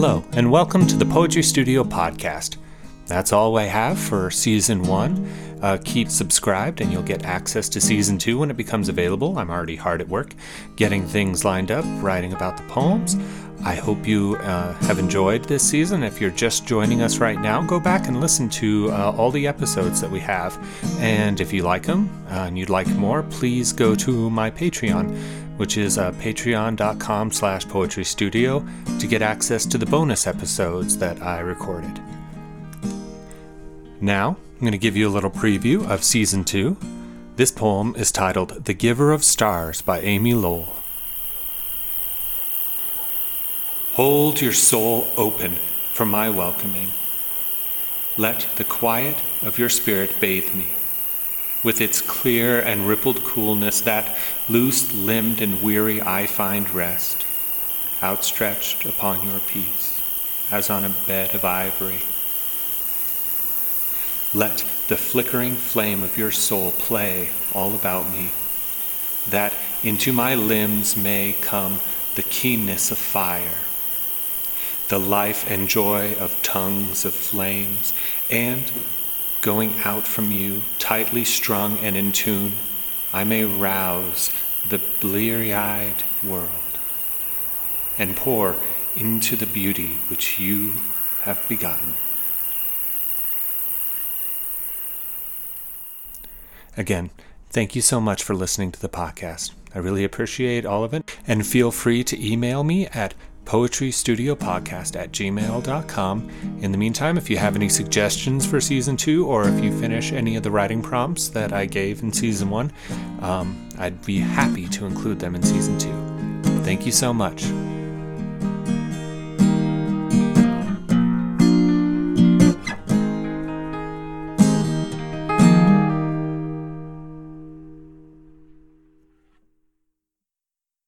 Hello, and welcome to the Poetry Studio podcast. That's all I have for season one. Uh, keep subscribed, and you'll get access to season two when it becomes available. I'm already hard at work getting things lined up, writing about the poems. I hope you uh, have enjoyed this season. If you're just joining us right now, go back and listen to uh, all the episodes that we have. And if you like them uh, and you'd like more, please go to my Patreon, which is uh, patreon.com slash poetry studio to get access to the bonus episodes that I recorded. Now, I'm going to give you a little preview of season two. This poem is titled The Giver of Stars by Amy Lowell. Hold your soul open for my welcoming. Let the quiet of your spirit bathe me. With its clear and rippled coolness, that loose limbed and weary I find rest, outstretched upon your peace, as on a bed of ivory. Let the flickering flame of your soul play all about me, that into my limbs may come the keenness of fire the life and joy of tongues of flames, and going out from you, tightly strung and in tune, I may rouse the bleary eyed world and pour into the beauty which you have begotten. Again, thank you so much for listening to the podcast. I really appreciate all of it. And feel free to email me at poetrystudiopodcast at gmail.com. In the meantime, if you have any suggestions for season two, or if you finish any of the writing prompts that I gave in season one, um, I'd be happy to include them in season two. Thank you so much.